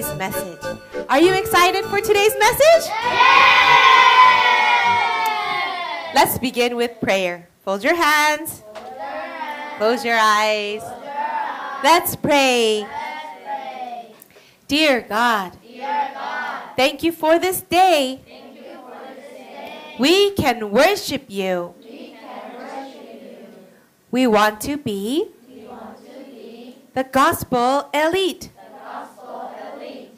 today's message. Are you excited for today's message? Let's begin with prayer. Fold your hands. Close your eyes. Let's pray. Dear God, thank you for this day. We can worship you. We want to be the gospel elite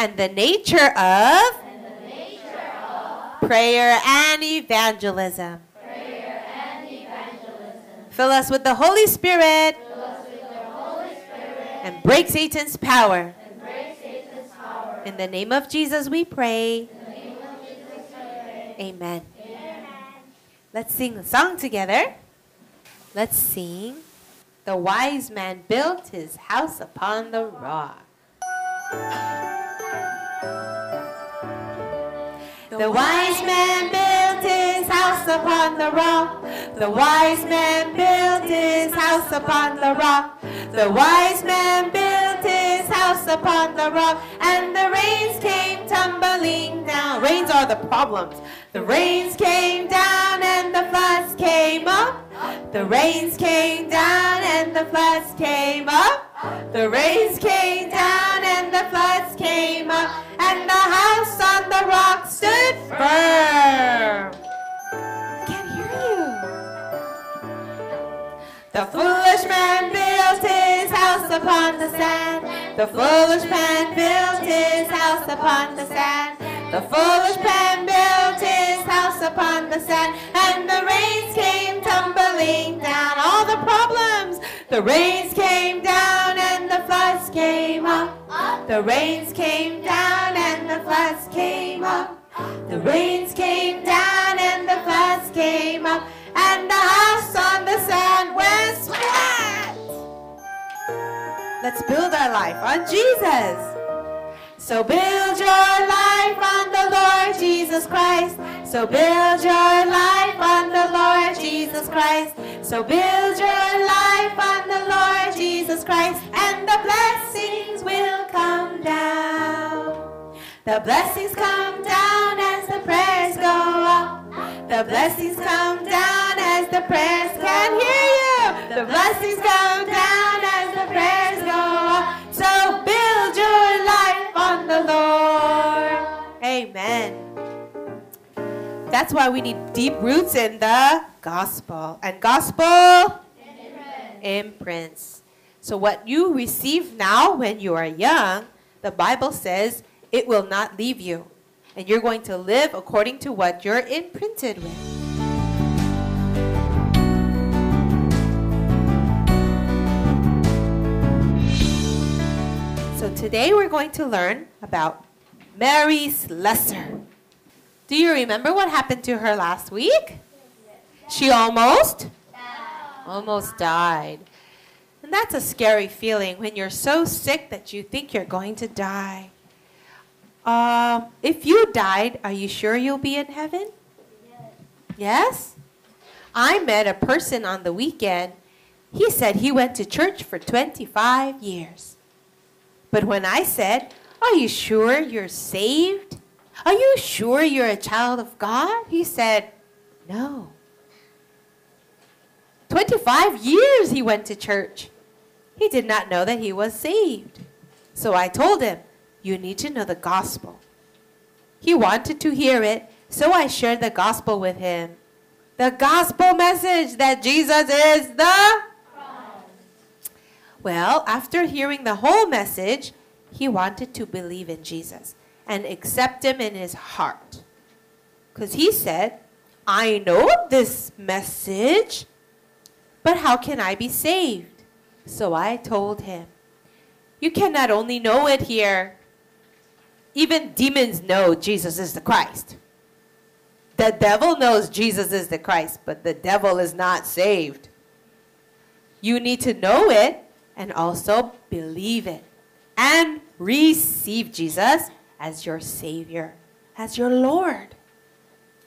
And the nature of, prayer, and evangelism. Fill us with the Holy Spirit. And break Satan's power. In the name of Jesus we pray. Amen. Let's sing a song together. Let's sing. The wise man built his house upon the rock. The wise man built his house upon the rock. The wise man built his house upon the rock. The wise man built his house upon the rock. And the rains came tumbling down. Rains are the problems. The rains came down and the floods came up. The rains came down and the floods came up. The rains came down and the floods came up. And the firm. I can't hear you. The foolish man built his house upon the sand. The foolish man built his house upon the sand. The foolish man built his house upon the sand. And the rains came tumbling down. All the problems. The rains came down and the floods came up. The rains came down and the floods came up. The rains came down and the floods came up. And the house on the sand went splat. Let's build our life on Jesus. So build your life on the Lord Jesus Christ. So build your life on the Lord Jesus Christ. So build your life on the Lord Jesus Christ. And the blessings will come down. The blessings come down the prayers go up. The blessings come down as the prayers can hear you. The blessings come down as the prayers go up. So build your life on the Lord. Amen. That's why we need deep roots in the gospel. And gospel imprints. So what you receive now when you are young, the Bible says it will not leave you. And you're going to live according to what you're imprinted with. So today we're going to learn about Mary Slessor. Do you remember what happened to her last week? She almost? Almost died. And that's a scary feeling when you're so sick that you think you're going to die. Um, if you died, are you sure you'll be in heaven? Yes. Yes? I met a person on the weekend. He said he went to church for 25 years. But when I said, Are you sure you're saved? Are you sure you're a child of God? He said, No. 25 years he went to church. He did not know that he was saved. So I told him, You need to know the gospel. He wanted to hear it, so I shared the gospel with him. The gospel message that Jesus is the well, after hearing the whole message, he wanted to believe in Jesus and accept him in his heart. Because he said, I know this message, but how can I be saved? So I told him, You cannot only know it here, even demons know Jesus is the Christ. The devil knows Jesus is the Christ, but the devil is not saved. You need to know it and also believe it and receive Jesus as your Savior, as your Lord.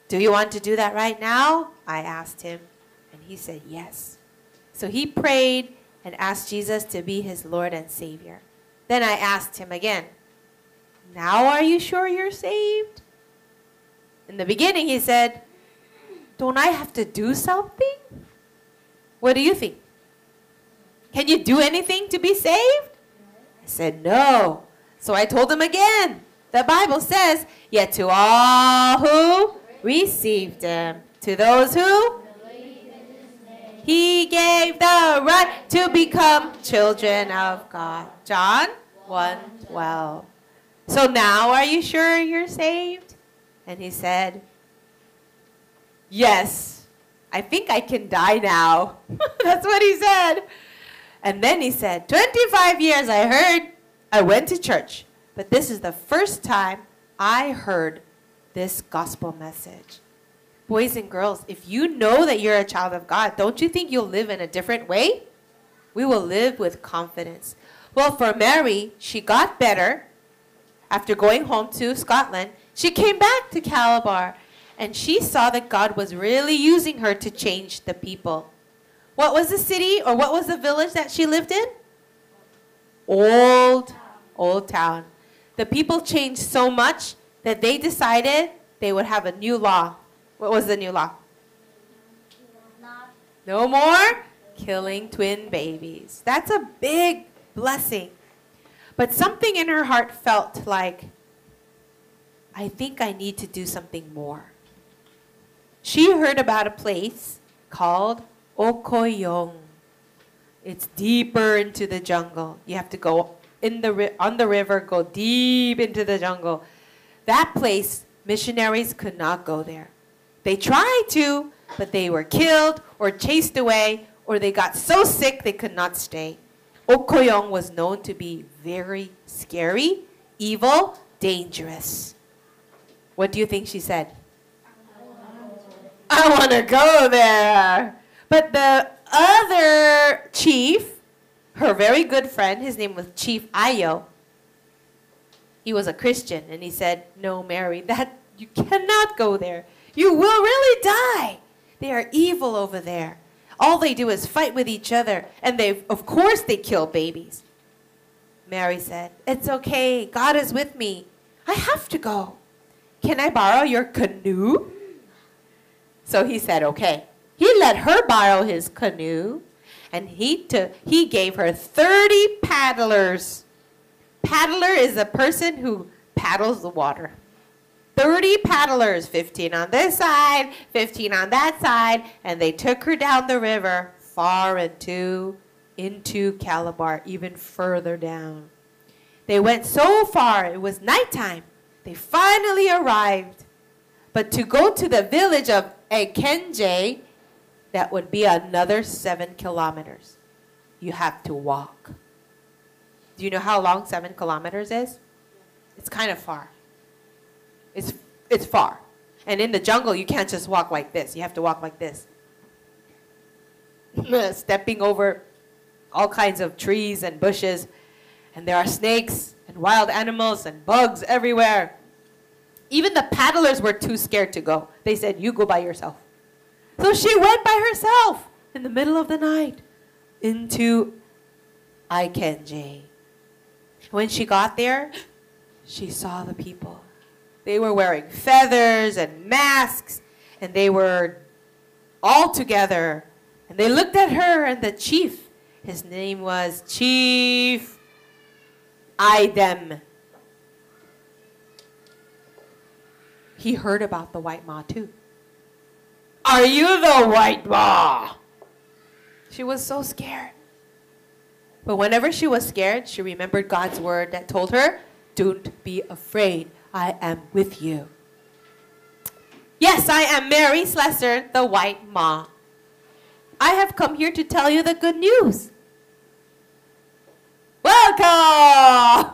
Do you want to do that right now? I asked him, and he said yes. So he prayed and asked Jesus to be his Lord and Savior. Then I asked him again, Now are you sure you're saved? In the beginning, he said, Don't I have to do something? What do you think? Can you do anything to be saved? I said, No. So I told him again. The Bible says, Yet to all who received him, to those who he gave the right to become children of God. John 1 12. So now are you sure you're saved? And he said, Yes, I think I can die now. That's what he said. And then he said, 25 years I heard, I went to church, but this is the first time I heard this gospel message. Boys and girls, if you know that you're a child of God, don't you think you'll live in a different way? We will live with confidence. Well, for Mary, she got better after going home to Scotland. She came back to Calabar and she saw that God was really using her to change the people. What was the city or what was the village that she lived in? Old, old town. The people changed so much that they decided they would have a new law. What was the new law? No more killing twin babies. That's a big blessing. But something in her heart felt like, I think I need to do something more. She heard about a place called Okoyong. It's deeper into the jungle. You have to go in the on the river, go deep into the jungle. That place, missionaries could not go there. They tried to, but they were killed or chased away, or they got so sick they could not stay. Okoyong was known to be very scary, evil, dangerous. What do you think she said? I want to go there. But the other chief, her very good friend, his name was Chief Ayo, he was a Christian, and he said, No, Mary, that you cannot go there. You will really die. They are evil over there. All they do is fight with each other, and they, of course, they kill babies. Mary said, It's okay. God is with me. I have to go. Can I borrow your canoe? So he said, Okay. He let her borrow his canoe, and he, took, he gave her 30 paddlers. Paddler is a person who paddles the water. 30 paddlers, 15 on this side, 15 on that side, and they took her down the river far into, into Calabar, even further down. They went so far, it was nighttime. They finally arrived. But to go to the village of Ekenje, that would be another seven kilometers. You have to walk. Do you know how long seven kilometers is? It's kind of far. It's, it's far. And in the jungle, you can't just walk like this. You have to walk like this. Stepping over all kinds of trees and bushes. And there are snakes and wild animals and bugs everywhere. Even the paddlers were too scared to go. They said, You go by yourself. So she went by herself in the middle of the night into Ikenje. When she got there, she saw the people. They were wearing feathers and masks, and they were all together. And they looked at her and the chief. His name was Chief Idem. He heard about the white ma too. Are you the white ma? She was so scared. But whenever she was scared, she remembered God's word that told her, Don't be afraid. I am with you. Yes, I am Mary Slessor, the White Ma. I have come here to tell you the good news. Welcome!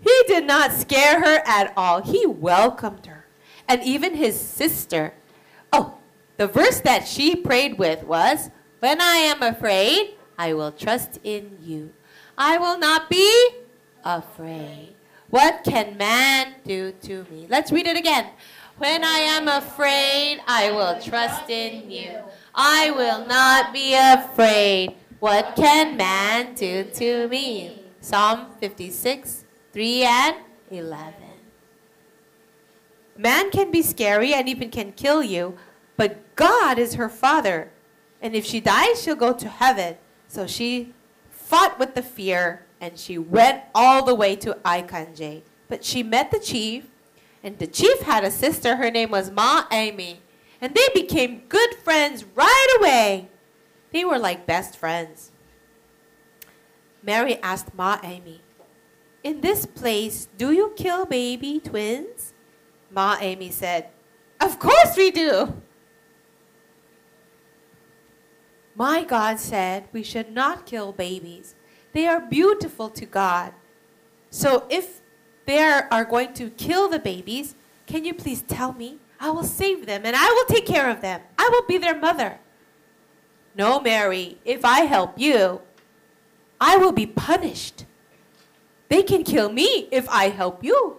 He did not scare her at all. He welcomed her. And even his sister. Oh, the verse that she prayed with was, When I am afraid, I will trust in you. I will not be afraid. What can man do to me? Let's read it again. When I am afraid, I will trust in you. I will not be afraid. What can man do to me? Psalm 56, 3 and 11. Man can be scary and even can kill you, but God is her father. And if she dies, she'll go to heaven. So she fought with the fear and she went all the way to Aikanje. But she met the chief, and the chief had a sister. Her name was Ma Amy. And they became good friends right away. They were like best friends. Mary asked Ma Amy, In this place, do you kill baby twins? Ma Amy said, Of course we do. My God said we should not kill babies. They are beautiful to God. So if they are going to kill the babies, can you please tell me? I will save them and I will take care of them. I will be their mother. No, Mary, if I help you, I will be punished. They can kill me if I help you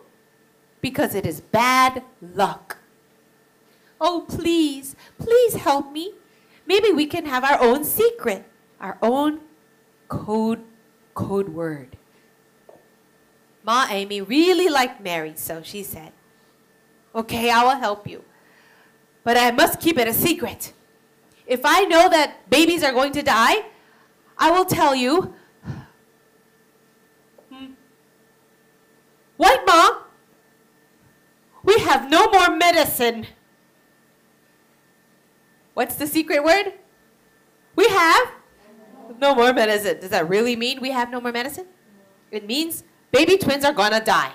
because it is bad luck. Oh, please, please help me. Maybe we can have our own secret, our own code, code word. Ma Amy really liked Mary, so she said, Okay, I will help you. But I must keep it a secret. If I know that babies are going to die, I will tell you. Hmm. White Mom, we have no more medicine. What's the secret word? We have no more medicine. Does that really mean we have no more medicine? It means baby twins are gonna die.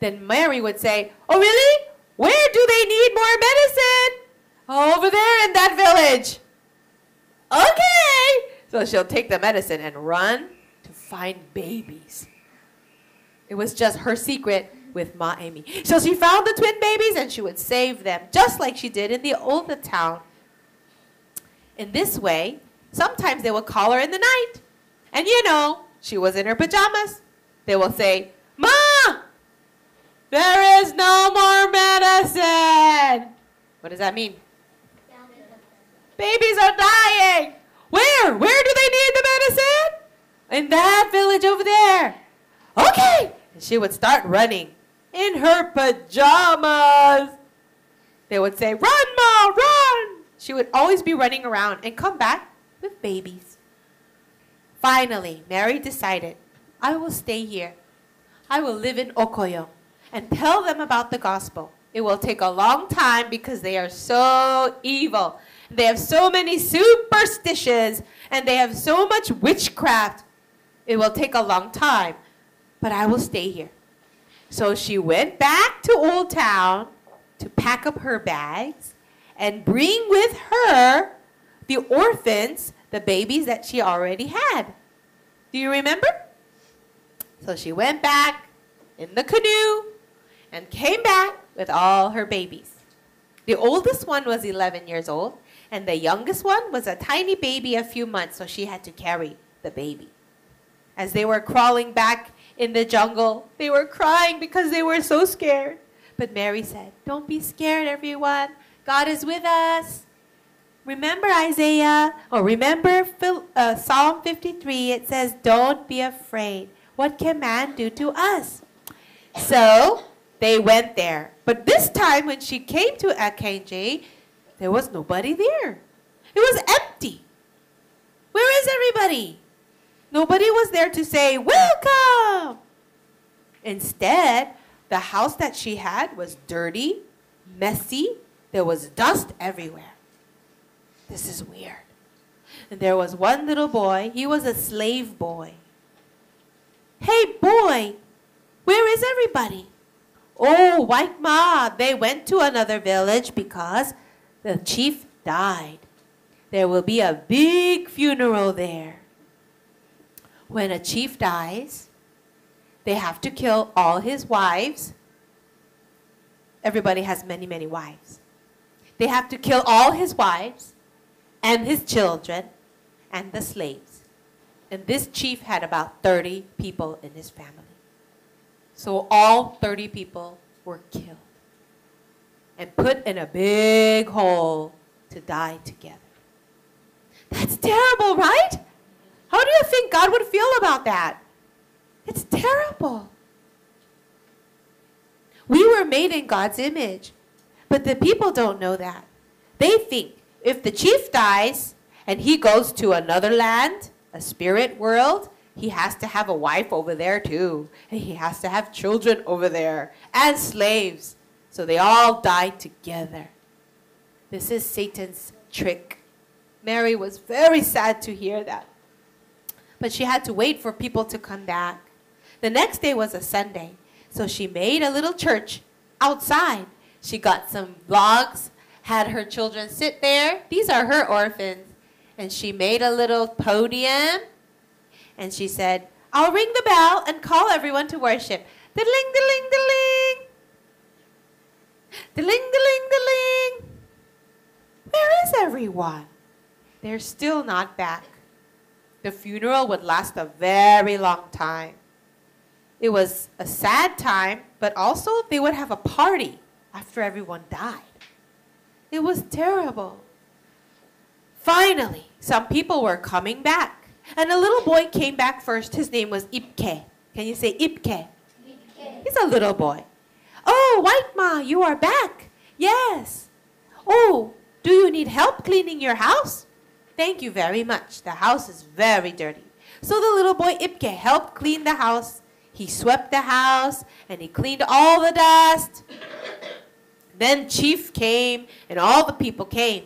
Then Mary would say, Oh, really? Where do they need more medicine? Over there in that village. Okay. So she'll take the medicine and run to find babies. It was just her secret with Ma Amy. So she found the twin babies and she would save them, just like she did in the old town. In this way, sometimes they would call her in the night. And you know, she was in her pajamas. They will say, Ma, there is no more medicine. What does that mean? Babies are dying. Where? Where do they need the medicine? In that village over there. Okay. And she would start running in her pajamas. They would say, Run, Ma, run. She would always be running around and come back with babies. Finally, Mary decided, I will stay here. I will live in Okoyong and tell them about the gospel. It will take a long time because they are so evil. They have so many superstitions and they have so much witchcraft. It will take a long time, but I will stay here. So she went back to Old Town to pack up her bags and bring with her the orphans, the babies that she already had. Do you remember? So she went back in the canoe and came back with all her babies. The oldest one was 11 years old, and the youngest one was a tiny baby, a few months, so she had to carry the baby. As they were crawling back in the jungle. They were crying because they were so scared. But Mary said, Don't be scared, everyone. God is with us. Remember Isaiah, or remember uh, Psalm 53, it says, Don't be afraid. What can man do to us? So they went there. But this time, when she came to Akenji, there was nobody there. It was empty. Where is everybody? Nobody was there to say, Welcome! Instead, the house that she had was dirty, messy, there was dust everywhere. This is weird. And there was one little boy, he was a slave boy. Hey, boy, where is everybody? Oh, White Ma, they went to another village because the chief died. There will be a big funeral there when a chief dies, they have to kill all his wives. Everybody has many, many wives. They have to kill all his wives and his children and the slaves. And this chief had about 30 people in his family. So all 30 people were killed and put in a big hole to die together. That's terrible, right? How do you think God would feel about that? It's terrible. We were made in God's image, but the people don't know that. They think if the chief dies and he goes to another land, a spirit world, he has to have a wife over there too. And he has to have children over there and slaves. So they all die together. This is Satan's trick. Mary was very sad to hear that. But she had to wait for people to come back. The next day was a Sunday. So she made a little church outside. She got some logs, had her children sit there. These are her orphans. And she made a little podium. And she said, I'll ring the bell and call everyone to worship. Diddling, diddling, diddling. Diddling, diddling, diddling. Where is everyone? They're still not back. The funeral would last a very long time. It was a sad time, but also they would have a party after everyone died. It was terrible. Finally, some people were coming back. And a little boy came back first. His name was Ipke. Can you say Ipke? Ipke. He's a little boy. Oh, White Ma, you are back. Yes. Oh, do you need help cleaning your house? Thank you very much. The house is very dirty. So the little boy Ipke helped clean the house. He swept the house and he cleaned all the dust. Then Chief came and all the people came.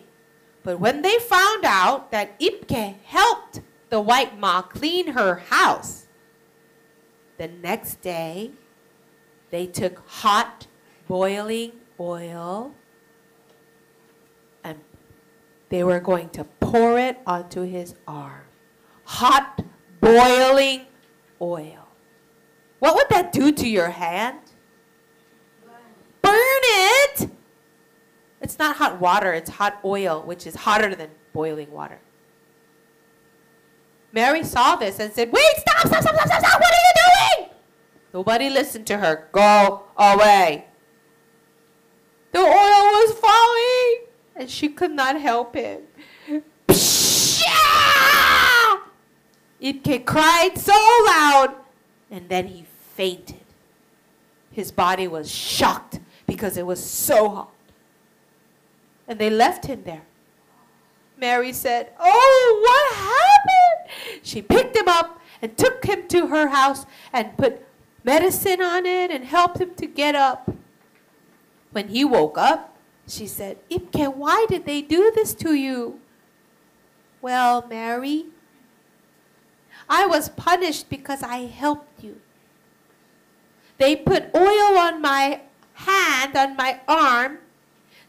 But when they found out that Ipke helped the white ma clean her house, the next day they took hot boiling oil and they were going to pour it onto his arm. Hot boiling oil. What would that do to your hand? Burn it! It's not hot water, it's hot oil, which is hotter than boiling water. Mary saw this and said, Wait, stop, stop, stop, stop, stop, stop, what are you doing? Nobody listened to her. Go away. The oil was falling, and she could not help him. Ipke cried so loud, and then he fainted. His body was shocked because it was so hot. And they left him there. Mary said, Oh, what happened? She picked him up and took him to her house and put medicine on it and helped him to get up. When he woke up, she said, Ipke, why did they do this to you? Well, Mary, I was punished because I helped you. They put oil on my hand, on my arm,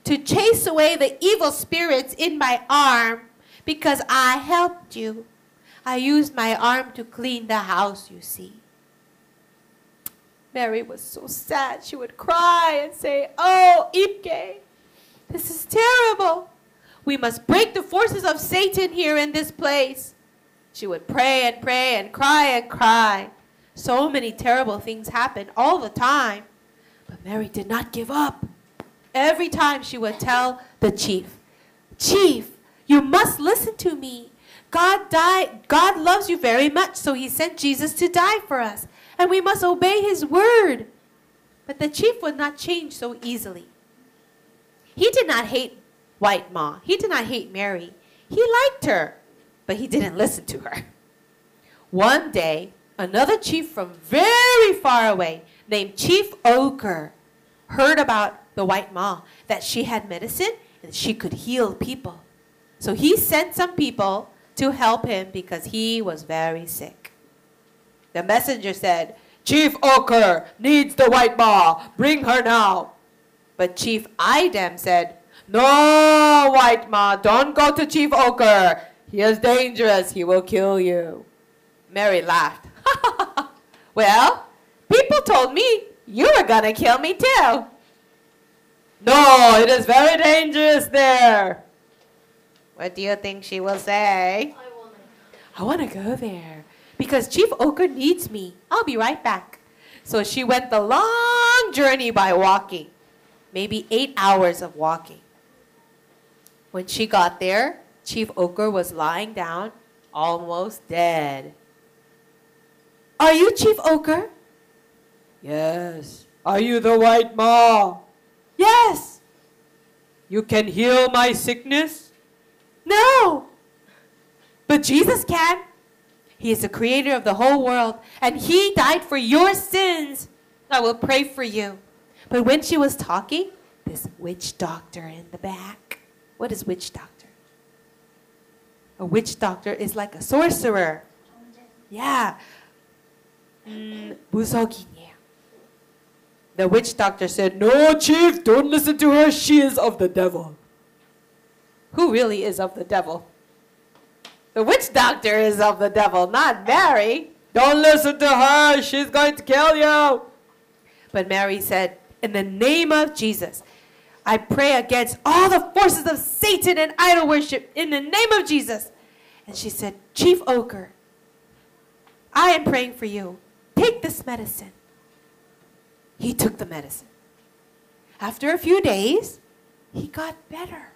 to chase away the evil spirits in my arm because I helped you. I used my arm to clean the house, you see. Mary was so sad. She would cry and say, Oh, Ipke, this is terrible. We must break the forces of Satan here in this place. She would pray and pray and cry and cry. So many terrible things happened all the time. But Mary did not give up. Every time she would tell the chief, Chief, you must listen to me. God died. God loves you very much, so he sent Jesus to die for us. And we must obey his word. But the chief would not change so easily. He did not hate White Ma. He did not hate Mary. He liked her, but he didn't listen to her. One day, another chief from very far away, named Chief Ochre, heard about the white ma, that she had medicine and she could heal people. So he sent some people to help him because he was very sick. The messenger said, Chief Ochre needs the white ma. Bring her now. But Chief Idem said, No, white ma, don't go to Chief Ochre. He is dangerous. He will kill you. Mary laughed. well, people told me you were gonna kill me too. No, it is very dangerous there. What do you think she will say? I want to go there because Chief Ochre needs me. I'll be right back. So she went the long journey by walking, maybe eight hours of walking. When she got there, Chief Ochre was lying down, almost dead. Are you Chief Ochre? Yes. Are you the white ma? Yes. You can heal my sickness? No. But Jesus can. He is the creator of the whole world, and He died for your sins. I will pray for you. But when she was talking, this witch doctor in the back. What is witch doctor? A witch doctor is like a sorcerer. Yeah. Mm, the witch doctor said, No, chief, don't listen to her. She is of the devil. Who really is of the devil? The witch doctor is of the devil, not Mary. Don't listen to her. She's going to kill you. But Mary said, In the name of Jesus, I pray against all the forces of Satan and idol worship in the name of Jesus. And she said, Chief Ochre, I am praying for you. Take this medicine. He took the medicine. After a few days, he got better.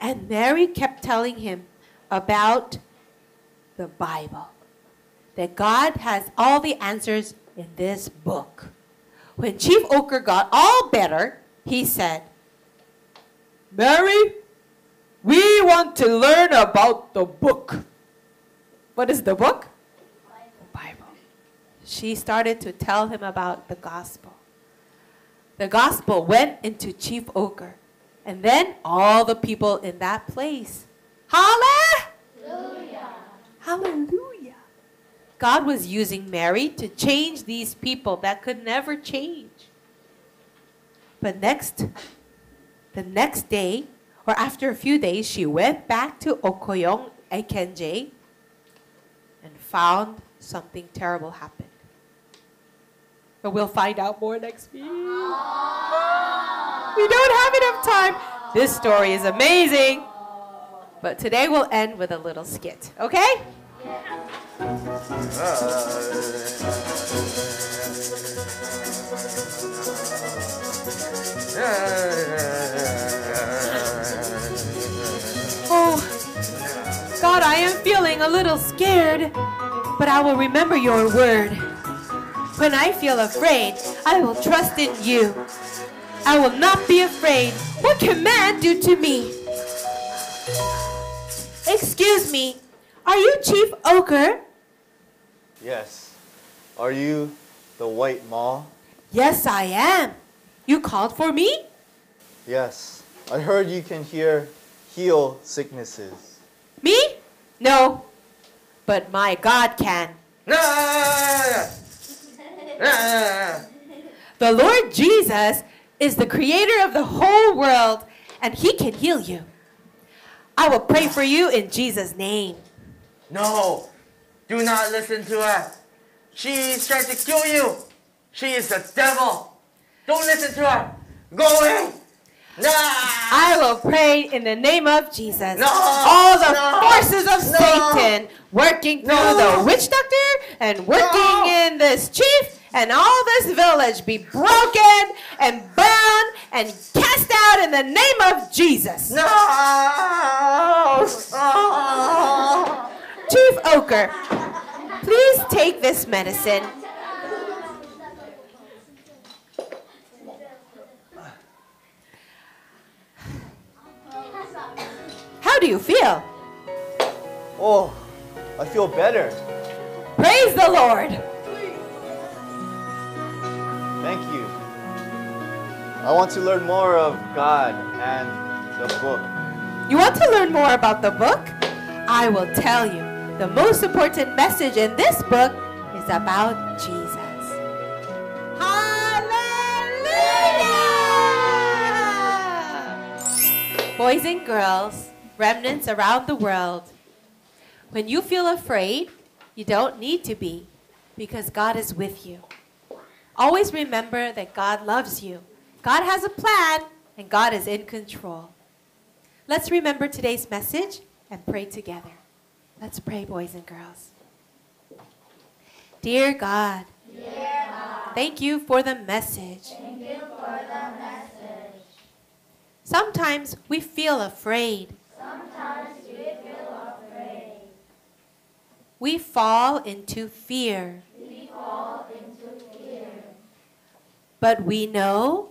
And Mary kept telling him about the Bible. That God has all the answers in this book. When Chief Ochre got all better, he said, Mary, we want to learn about the book. What is the book? She started to tell him about the gospel. The gospel went into Chief Ochre, and then all the people in that place. Hallelujah! Hallelujah! God was using Mary to change these people that could never change. But next, the next day, or after a few days, she went back to Okoyong Ekenje and found something terrible happened. But we'll find out more next week. We don't have enough time. This story is amazing. But today we'll end with a little skit, okay? Oh, God, I am feeling a little scared, but I will remember your word. When I feel afraid, I will trust in you. I will not be afraid. What can man do to me? Excuse me, are you Chief Ochre? Yes. Are you the white ma? Yes, I am. You called for me? Yes. I heard you can hear heal sicknesses. Me? No. But my God can. The Lord Jesus is the creator of the whole world, and he can heal you. I will pray for you in Jesus' name. No, do not listen to her. She is trying to kill you. She is the devil. Don't listen to her. Go away. Nah. I will pray in the name of Jesus. No, All the no, forces of no. Satan working through No. the witch doctor and working No. in this chief and all this village be broken and burned and cast out in the name of Jesus. No. Oh. Chief Ochre, please take this medicine. How do you feel? Oh, I feel better. Praise the Lord. I want to learn more of God and the book. You want to learn more about the book? I will tell you. The most important message in this book is about Jesus. Hallelujah! Boys and girls, remnants around the world, when you feel afraid, you don't need to be because God is with you. Always remember that God loves you. God has a plan and God is in control. Let's remember today's message and pray together. Let's pray, boys and girls. Dear God, thank you for the message. Sometimes we feel afraid. We fall into fear. We fall into fear. But we know,